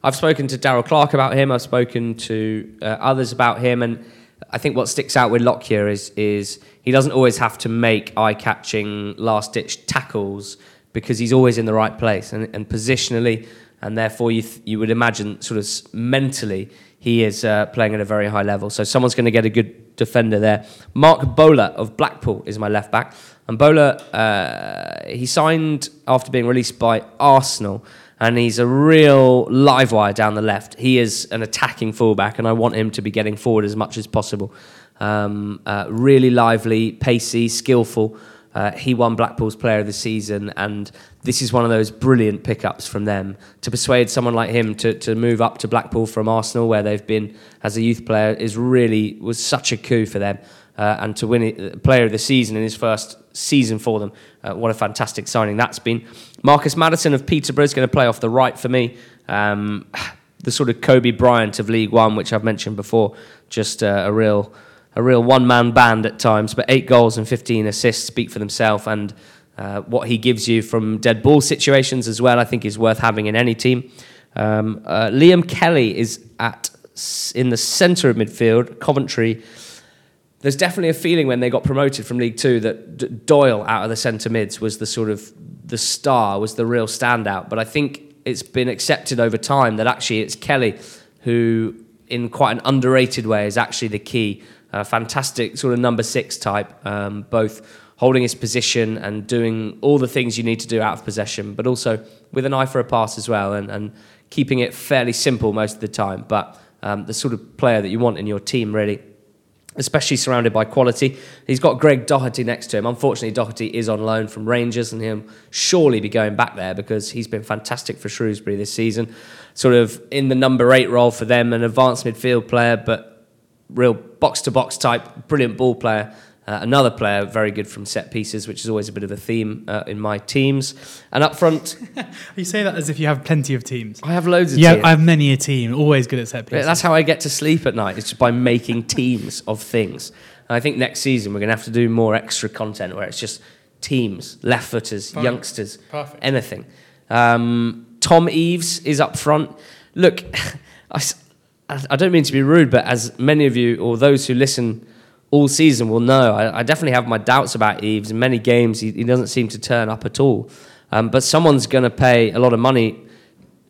I've spoken to Darrell Clarke about him. I've spoken to uh, others about him, and I think what sticks out with Lockyer is is he doesn't always have to make eye-catching last-ditch tackles because he's always in the right place and, and positionally and therefore you, th- you would imagine sort of mentally he is uh, playing at a very high level. So someone's going to get a good defender there. Marc Bola of Blackpool is my left back, and Bola uh, he signed after being released by Arsenal. And he's a real live wire down the left. He is an attacking fullback, and I want him to be getting forward as much as possible. Um, uh, really lively, pacey, skillful. Uh, he won Blackpool's Player of the Season, and this is one of those brilliant pickups from them to persuade someone like him to, to move up to Blackpool from Arsenal, where they've been as a youth player, is really was such a coup for them. Uh, and to win it, uh, Player of the Season in his first season for them, uh, what a fantastic signing that's been. Marcus Maddison of Peterborough is going to play off the right for me. Um, the sort of Kobe Bryant of League One, which I've mentioned before, just uh, a real a real one man band at times, but eight goals and 15 assists speak for themselves. And uh, what he gives you from dead ball situations as well, I think is worth having in any team. Um, uh, Liam Kelly is at in the centre of midfield, Coventry. There's definitely a feeling when they got promoted from League Two that D- Doyle out of the centre mids was the sort of the star, was the real standout. But I think it's been accepted over time that actually it's Kelly who, in quite an underrated way, is actually the key a fantastic sort of number six type, um, both holding his position and doing all the things you need to do out of possession, but also with an eye for a pass as well and, and keeping it fairly simple most of the time. But um, the sort of player that you want in your team, really, especially surrounded by quality. He's got Greg Docherty next to him. Unfortunately, Docherty is on loan from Rangers, and he'll surely be going back there because he's been fantastic for Shrewsbury this season. Sort of in the number eight role for them, an advanced midfield player, but real box to box type, brilliant ball player. Uh, another player very good from set pieces, which is always a bit of a theme uh, in my teams. And up front, you say that as if you have plenty of teams. I have loads of yeah, teams. I have many a team, always good at set pieces. That's how I get to sleep at night. It's just by making teams of things. And I think next season we're going to have to do more extra content where it's just teams, left footers, youngsters, Perfect. anything. Um, Tom Eaves is up front. Look, I, I don't mean to be rude, but as many of you or those who listen all season will know, I, I definitely have my doubts about Eaves. In many games, he, he doesn't seem to turn up at all. Um, but someone's going to pay a lot of money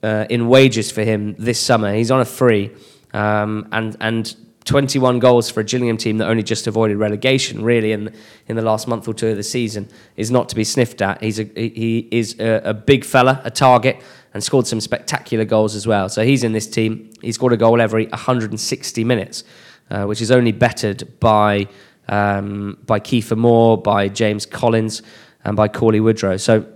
uh, in wages for him this summer. He's on a free, um, and and 21 goals for a Gillingham team that only just avoided relegation, really, in in the last month or two of the season, is not to be sniffed at. He's a he is a, a big fella, a target and scored some spectacular goals as well. So he's in this team. He scored a goal every 160 minutes, uh, which is only bettered by um, by Kiefer Moore, by James Collins, and by Cauley Woodrow. So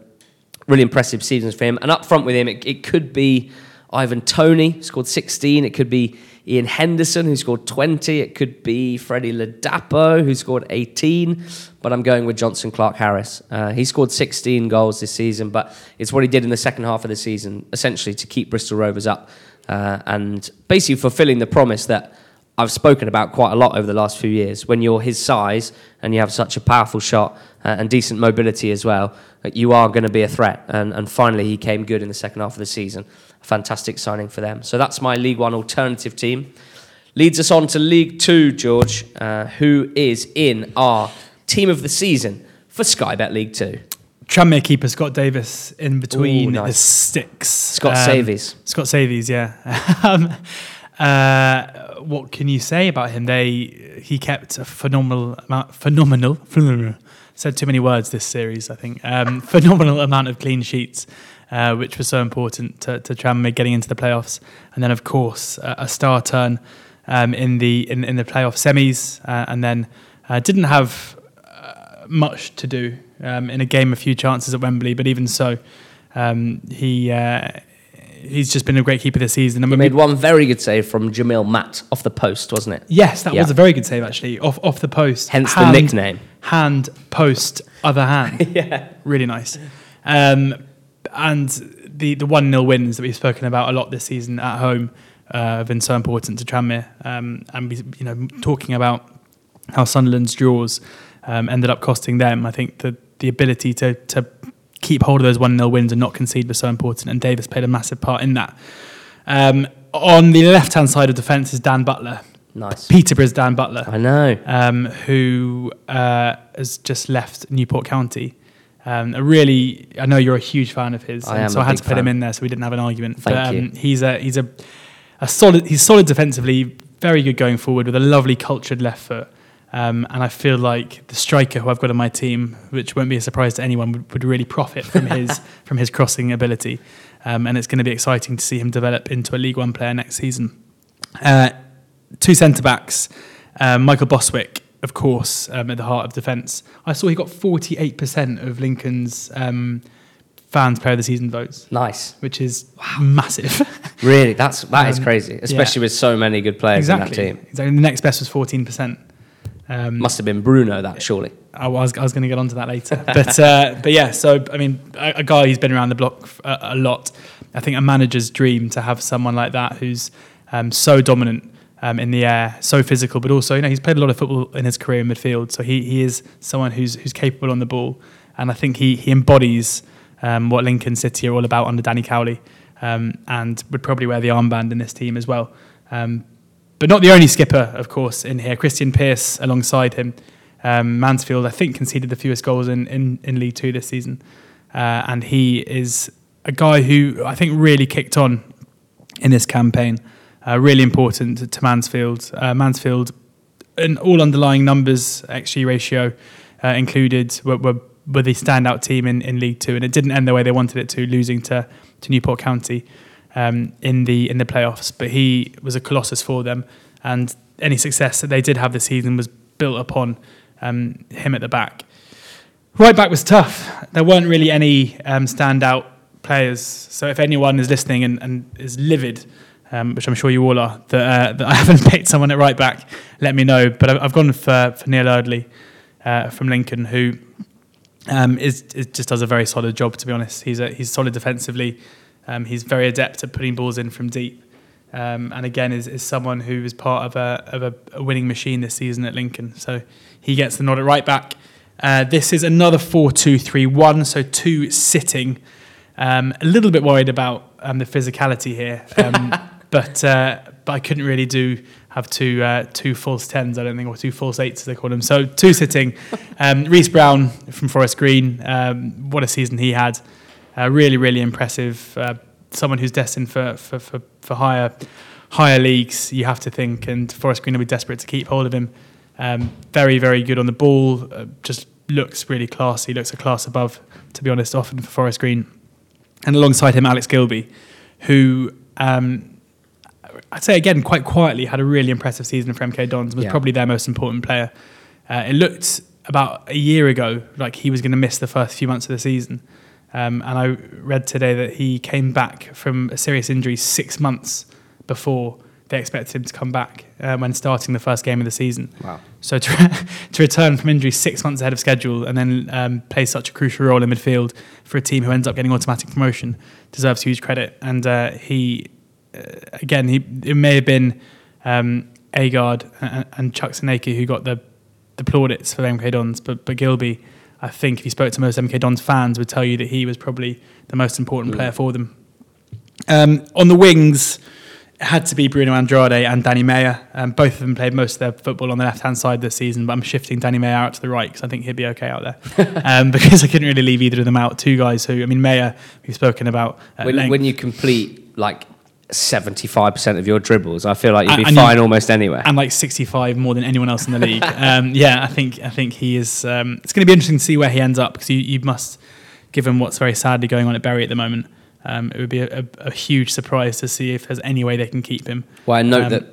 really impressive seasons for him. And up front with him, it, it could be Ivan Toney, scored 16. It could be Ian Henderson, who scored 20. It could be Freddie Ladapo, who scored 18. But I'm going with Jonson Clarke-Harris. Uh, he scored 16 goals this season, but it's what he did in the second half of the season, essentially to keep Bristol Rovers up uh, and basically fulfilling the promise that I've spoken about quite a lot over the last few years. When you're his size and you have such a powerful shot uh, and decent mobility as well, you are going to be a threat. And, and finally, he came good in the second half of the season fantastic signing for them. So that's my League One alternative team. Leads us on to League Two, George, uh, who is in our team of the season for Sky Bet League Two. Tranmere keeper Scott Davies in between Ooh, nice. the sticks. Scott Um, Savies. Scott Savies, yeah. um, uh, what can you say about him? They he kept a phenomenal amount, phenomenal. Said too many words this series, I think. Um, phenomenal amount of clean sheets, uh, which was so important to, to Tranmere getting into the playoffs, and then of course a star turn um, in the in, in the playoff semis, uh, and then uh, didn't have uh, much to do um, in a game, a few chances at Wembley, but even so, um, he uh, he's just been a great keeper this season. And He made one very good save from Jamille Matt off the post, wasn't it? yes, that Yeah. was a very good save actually, off off the post. Hence the nickname. Hand post other hand. yeah. really nice. Um, and the the one 0 wins that we've spoken about a lot this season at home uh, have been so important to Tranmere, um, and you know talking about how Sunderland's draws um, ended up costing them. I think that the ability to to keep hold of those one 0 wins and not concede was so important, and Davies played a massive part in that. Um, on the left hand side of defence is Dan Butler. Nice. Peterborough's Dan Butler I know. um, who uh, has just left Newport County. Um, a really, I know you're a huge fan of his, I so I had to put him in there so we didn't have an argument. Thank but, um, you. He's a he's a, a solid. He's solid defensively, very good going forward with a lovely cultured left foot. Um, and I feel like the striker who I've got on my team, which won't be a surprise to anyone, would, would really profit from his from his crossing ability. Um, and it's going to be exciting to see him develop into a League One player next season. Uh, two centre backs, um, Michael Bostwick, of course, um, at the heart of defence. I saw he got 48% of Lincoln's um, fans player of the season votes, Nice. which is massive. Really, that's that is Um, crazy, especially yeah. with so many good players in that team. exactly. The next best was 14%. Um, Must have been Bruno that surely. I was, I was going to get onto that later. But, uh, but yeah, so, I mean, a, a guy who's been around the block a lot. I think a manager's dream to have someone like that who's um, so dominant um, in the air, so physical, but also, you know, he's played a lot of football in his career in midfield. So he, he is someone who's, who's capable on the ball. And I think he, he embodies um, what Lincoln City are all about under Danny Cowley um, and would probably wear the armband in this team as well. Um, but not the only skipper, of course, in here. Krystian Pearce alongside him. Um, Mansfield, I think, conceded the fewest goals in, in, in League Two this season. Uh, and he is a guy who I think really kicked on in this campaign. Uh, really important to, Mansfield. Uh, Mansfield, in all underlying numbers, XG ratio uh, included, were, were, were the standout team in, in League Two. And it didn't end the way they wanted it to, losing to, to Newport County um, in the in the playoffs. But he was a colossus for them, and any success that they did have this season was built upon um, him at the back. Right back was tough. There weren't really any um, standout players. So if anyone is listening and, and is livid, um, which I'm sure you all are, that, uh, that I haven't picked someone at right back, let me know. But I've, I've gone for, for Neil Eardley uh, from Lincoln, who um, is, is just does a very solid job. To be honest, he's a, he's solid defensively. Um, he's very adept at putting balls in from deep. Um, and again, is, is someone who is part of a of a, a winning machine this season at Lincoln. So he gets the nod at right back. Uh, this is another 4-2-3-1, so two sitting. Um, a little bit worried about um, the physicality here, um, but uh, but I couldn't really do have two uh, two false tens, I don't think, or two false eights as they call them. So two sitting. Um, Reece Brown from Forest Green, um, what a season he had! Uh, really, really impressive. Uh, someone who's destined for for, for, for higher higher leagues, you have to think, and Forest Green will be desperate to keep hold of him. Um, very, very good on the ball. Uh, just looks really classy. Looks a class above, to be honest, often for Forest Green. And alongside him, Alex Gilbey, who um, I'd say again quite quietly had a really impressive season for MK Dons. Was Yeah. probably their most important player. Uh, it looked about a year ago like he was going to miss the first few months of the season. Um, and I read today that he came back from a serious injury six months before they expected him to come back uh, when starting the first game of the season. Wow. So to, to return from injury six months ahead of schedule and then um, play such a crucial role in midfield for a team who ends up getting automatic promotion deserves huge credit. And uh, he, uh, again, he it may have been um, Agard and, and Chuks Aneke who got the, the plaudits for MK Dons, but, but Gilbey, I think if you spoke to most MK Dons fans, would tell you that he was probably the most important Mm. player for them. Um, on the wings, it had to be Bruno Andrade and Danny Mayor. Um, both of them played most of their football on the left hand side this season, but I'm shifting Danny Mayor out to the right because I think he'd be okay out there. um, because I couldn't really leave either of them out. Two guys who, I mean, Mayor, we've spoken about. When, when you complete like 75% of your dribbles, I feel like you'd be And- and fine almost anywhere. and like 65 more than anyone else in the league. um, yeah, I think I think he is. Um, it's going to be interesting to see where he ends up because you, you must, given what's very sadly going on at Bury at the moment, um, it would be a, a, a huge surprise to see if there's any way they can keep him. Well, I note Um, that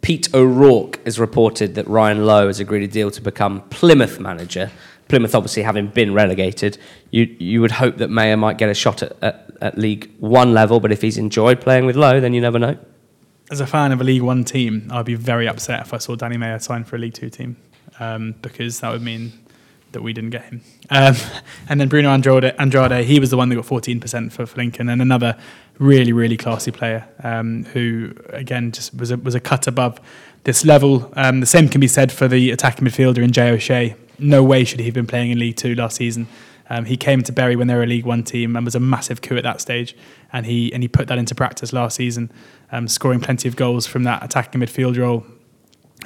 Pete O'Rourke has reported that Ryan Lowe has agreed a deal to become Plymouth manager. Plymouth, obviously, having been relegated, you you would hope that Mayor might get a shot at, at, at League One level. But if he's enjoyed playing with Lowe, then you never know. As a fan of a League One team, I'd be very upset if I saw Danny Mayor sign for a League Two team um, because that would mean that we didn't get him. Um, and then Bruno Andrade, Andrade, he was the one that got 14% for, for Lincoln, and another really, really classy player um, who, again, just was a, was a cut above this level. Um, the same can be said for the attacking midfielder in Jay O'Shea. No way should he have been playing in League Two last season. Um, he came to Bury when they were a League One team and was a massive coup at that stage, and he and he put that into practice last season, um, scoring plenty of goals from that attacking midfield role,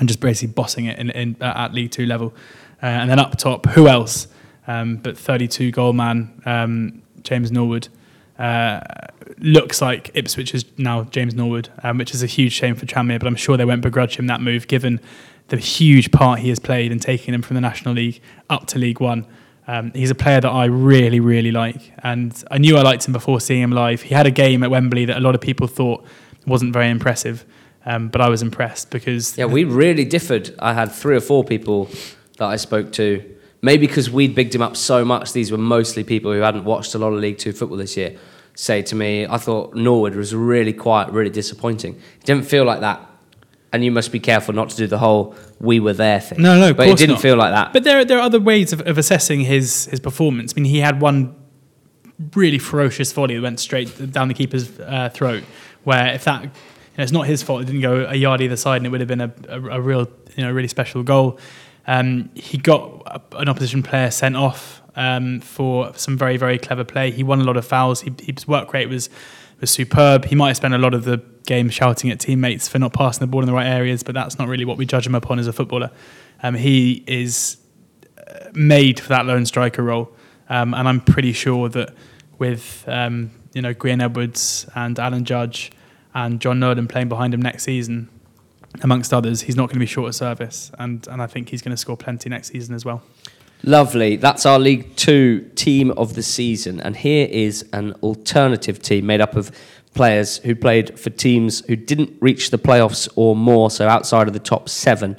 and just basically bossing it in, in at League Two level. Uh, and then up top, who else? Um, but 32 goal man um, James Norwood. Uh, looks like Ipswich is now James Norwood, um, which is a huge shame for Tranmere, but I'm sure they won't begrudge him that move given the huge part he has played in taking them from the National League up to League One. Um, he's a player that I really, really like, and I knew I liked him before seeing him live. He had a game at Wembley that a lot of people thought wasn't very impressive, um, but I was impressed because yeah, we really differed. I had three or four people that I spoke to, maybe because we'd bigged him up so much. These were mostly people who hadn't watched a lot of League Two football this year. Say to me, I thought Norwood was really quiet, really disappointing. It didn't feel like that and you must be careful not to do the whole "we were there" thing. No, no, but it didn't not. feel like that. But there, there are other ways of, of assessing his his performance. I mean, he had one really ferocious volley that went straight down the keeper's uh, throat. Where if that, you know, it's not his fault, it didn't go a yard either side, and it would have been a, a, a real, you know, really special goal. Um, he got an opposition player sent off um, for some very, very clever play. He won a lot of fouls. He, his work rate was was superb. He might have spent a lot of the game shouting at teammates for not passing the ball in the right areas, but that's not really what we judge him upon as a footballer. Um, he is uh, made for that lone striker role, um, and I'm pretty sure that with um, you know Gwion Edwards and Alan Judge and Jon Nolan playing behind him next season, amongst others, he's not going to be short of service, and and I think he's going to score plenty next season as well. Lovely. That's our League Two team of the season. And here is an alternative team made up of players who played for teams who didn't reach the playoffs or more, so outside of the top seven.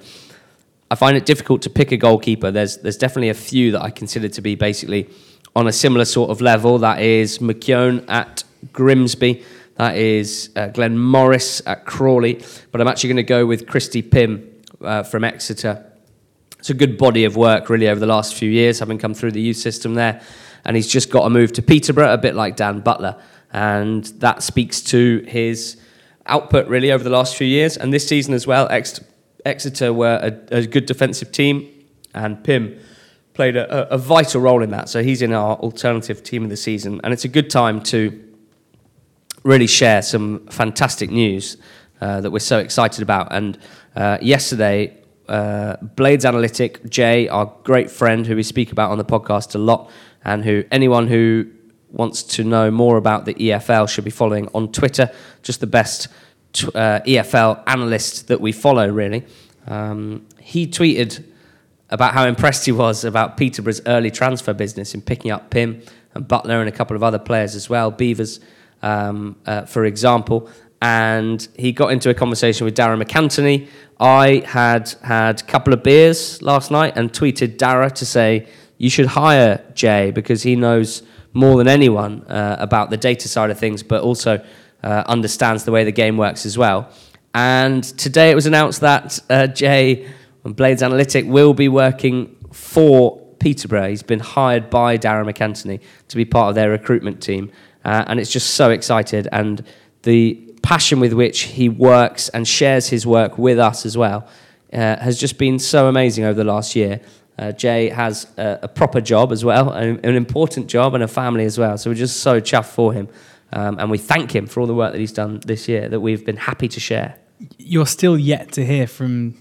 I find it difficult to pick a goalkeeper. There's, there's definitely a few that I consider to be basically on a similar sort of level. That is McKeown at Grimsby. That is uh, Glenn Morris at Crawley. But I'm actually going to go with Christy Pym uh, from Exeter it's a good body of work really over the last few years, having come through the youth system there. And he's just got a move to Peterborough, a bit like Dan Butler. And that speaks to his output really over the last few years. And this season as well, Ex- Exeter were a, a, good defensive team, and Pym played a, a, vital role in that. So he's in our alternative team of the season. And it's a good time to really share some fantastic news uh, that we're so excited about. And uh, yesterday, uh, Blades Analytic, Jay, our great friend who we speak about on the podcast a lot, and who anyone who wants to know more about the EFL should be following on Twitter. Just the best uh, EFL analyst that we follow, really. Um, he tweeted about how impressed he was about Peterborough's early transfer business in picking up Pym and Butler and a couple of other players as well, Beevers, um, uh, for example and he got into a conversation with Darragh MacAnthony. I had had a couple of beers last night and tweeted Darragh to say, you should hire Jay because he knows more than anyone uh, about the data side of things, but also uh, understands the way the game works as well. And today it was announced that uh, Jay and Blades Analytic will be working for Peterborough. He's been hired by Darragh MacAnthony to be part of their recruitment team. Uh, and it's just so excited. And the passion with which he works and shares his work with us as well uh, has just been so amazing over the last year. Uh, Jay has a, a, proper job as well, an, an, important job, and a family as well. So we're just so chuffed for him. Um, and we thank him for all the work that he's done this year that we've been happy to share. You're still yet to hear from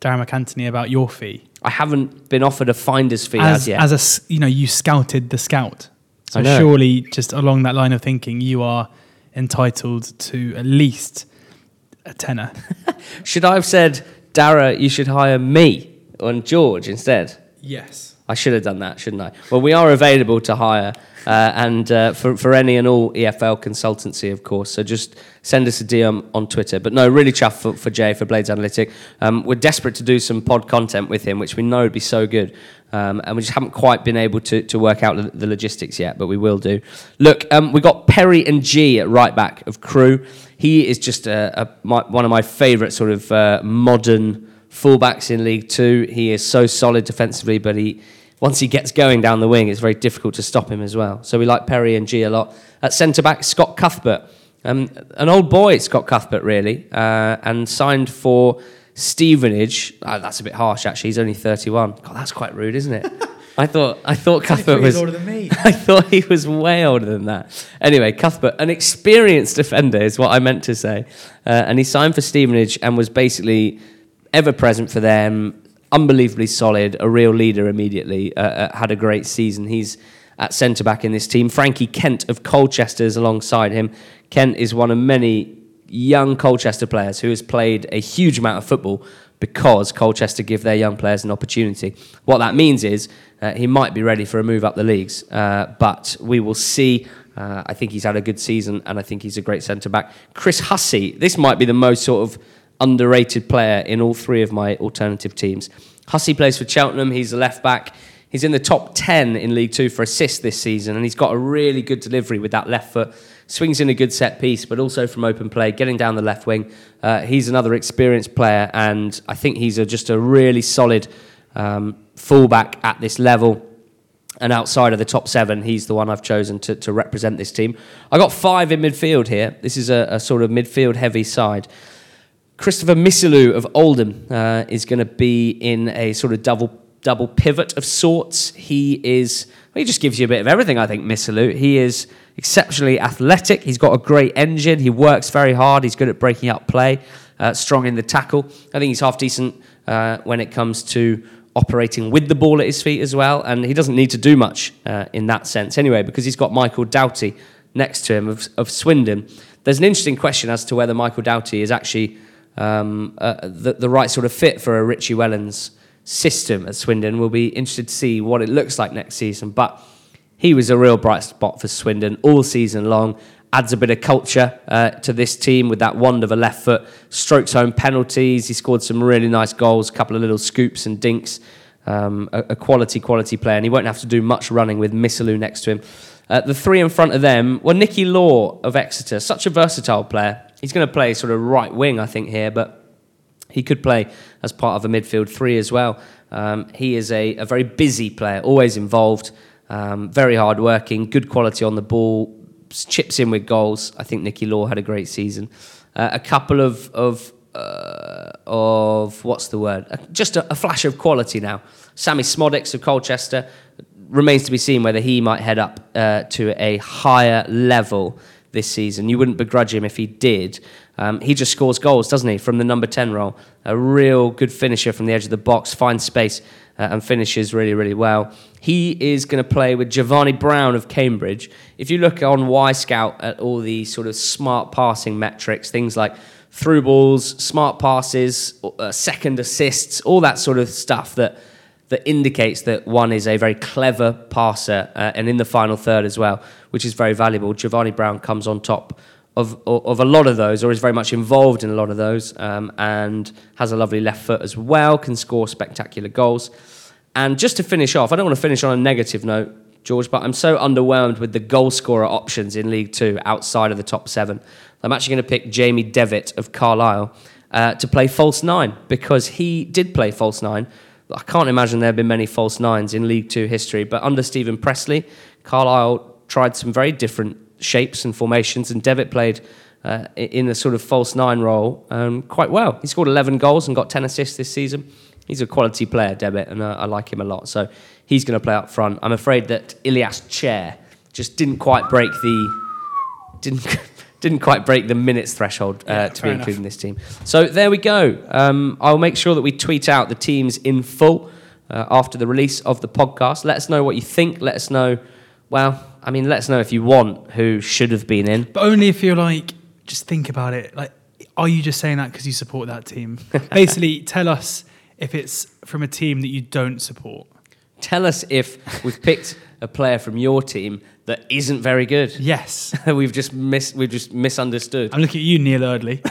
Darragh MacAnthony about your fee. I haven't been offered a finder's fee as, as yet. As a, you know, you scouted the scout. So surely, just along that line of thinking, you are entitled to at least a tenner. should I have said, Darragh, you should hire me on George instead? Yes. I should have done that, shouldn't I? Well, we are available to hire, uh, and uh, for, for any and all EFL consultancy, of course. So just send us a DM on Twitter. But no, really chuffed for, for Jay for Blades Analytic. Um, we're desperate to do some pod content with him, which we know would be so good. Um, and we just haven't quite been able to, to work out the, logistics yet, but we will do. Look, um, we got Perry Ng at right back of Crewe. He is just a, a, my, one of my favourite sort of uh, modern fullbacks in League Two. He is so solid defensively, but he once he gets going down the wing, it's very difficult to stop him as well. So we like Perry and G a lot. At centre back, Scott Cuthbert. Um, an old boy, Scott Cuthbert, really, uh, and signed for Stevenage. Oh, that's a bit harsh, actually. He's only 31. God, that's quite rude, isn't it? I thought I thought Cuthbert was older than me. I thought he was way older than that. Anyway, Cuthbert, an experienced defender, is what I meant to say, uh, and he signed for Stevenage and was basically ever present for them. Unbelievably solid, a real leader immediately. Uh, uh, had a great season. He's at centre back in this team. Frankie Kent of Colchester is alongside him. Kent is one of many young Colchester players who has played a huge amount of football because Colchester give their young players an opportunity. What that means is uh, he might be ready for a move up the leagues, uh, but we will see. Uh, I think he's had a good season, and I think he's a great centre back. Chris Hussey, this might be the most sort of underrated player in all three of my alternative teams. Hussey plays for Cheltenham. He's a left back. He's in the top 10 in League Two for assists this season, and he's got a really good delivery with that left foot. Swings in a good set piece, but also from open play, getting down the left wing. Uh, he's another experienced player, and I think he's a, just a really solid um, fullback at this level. And outside of the top seven, he's the one I've chosen to, to represent this team. I got five in midfield here. This is a, a sort of midfield heavy side. Christopher Missilou of Oldham uh, is going to be in a sort of double double pivot of sorts. He is well, he just gives you a bit of everything. I think Missilou. He is exceptionally athletic. He's got a great engine. He works very hard. He's good at breaking up play. Uh, strong in the tackle. I think he's half decent uh, when it comes to operating with the ball at his feet as well. And he doesn't need to do much uh, in that sense anyway, because he's got Michael Doughty next to him of, of Swindon. There's an interesting question as to whether Michael Doughty is actually um, uh, the, the right sort of fit for a Richie Wellens system at Swindon. We'll be interested to see what it looks like next season. But he was a real bright spot for Swindon all season long. Adds a bit of culture uh, to this team with that wand of a left foot. Strokes home penalties. He scored some really nice goals, a couple of little scoops and dinks. Um, a, a, quality, quality player, and he won't have to do much running with Missilou next to him. Uh, the three in front of them were Nicky Law of Exeter, such a versatile player. He's going to play sort of right wing, I think, here, but he could play as part of a midfield three as well. Um, he is a, a, very busy player, always involved, um, very hard working, good quality on the ball, chips in with goals. I think Nicky Law had a great season. Uh, a couple of of uh, of what's the word? Just a, a, flash of quality now. Sammy Szmodics of Colchester remains to be seen whether he might head up uh, to a higher level this season. You wouldn't begrudge him if he did. Um, he just scores goals, doesn't he, from the number 10 role? A real good finisher from the edge of the box, finds space uh, and finishes really, really well. He is going to play with Jevani Brown of Cambridge. If you look on Y Wyscout at all the sort of smart passing metrics, things like through balls, smart passes, uh, second assists, all that sort of stuff that that indicates that one is a very clever passer uh, and in the final third as well, which is very valuable. Jevani Brown comes on top of, of a lot of those, or is very much involved in a lot of those, um, and has a lovely left foot as well, can score spectacular goals. And just to finish off, I don't want to finish on a negative note, George, but I'm so underwhelmed with the goal scorer options in League Two outside of the top seven. I'm actually going to pick Jamie Devitt of Carlisle uh, to play false nine because he did play false nine. I can't imagine there have been many false nines in League Two history, but under Steven Pressley, Carlisle tried some very different shapes and formations, and Devitt played uh, in a sort of false nine role um, quite well. He scored 11 goals and got 10 assists this season. He's a quality player, Devitt, and uh, I like him a lot. So he's going to play up front. I'm afraid that Ilias Chair just didn't quite break the didn't didn't quite break the minutes threshold uh, yeah, to be included in this team. So there we go. Um, I'll make sure that we tweet out the teams in full uh, after the release of the podcast. Let us know what you think. Let us know. Well, I mean, let us know if you want who should have been in. But only if you're like, just think about it. Like, are you just saying that because you support that team? Basically, tell us if it's from a team that you don't support. Tell us if we've picked a player from your team that isn't very good. Yes, we've just mis- we've just misunderstood. I'm looking at you, Neil Eardley.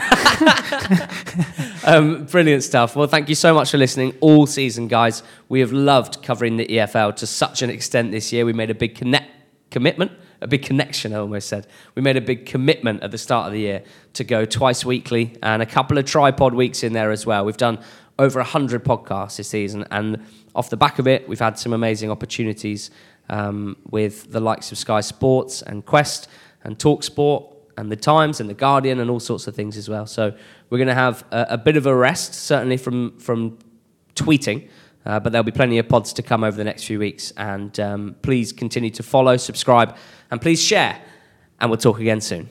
um, brilliant stuff. Well, thank you so much for listening all season, guys. We have loved covering the EFL to such an extent this year. We made a big connect commitment, a big connection, I almost said. We made a big commitment at the start of the year to go twice weekly and a couple of tripod weeks in there as well. We've done over 100 podcasts this season. And off the back of it, we've had some amazing opportunities um, with the likes of Sky Sports and Quest and Talksport and the Times and the Guardian and all sorts of things as well. So we're going to have a, a, bit of a rest, certainly from from tweeting, uh, but there'll be plenty of pods to come over the next few weeks. And um, please continue to follow, subscribe, and please share. And we'll talk again soon.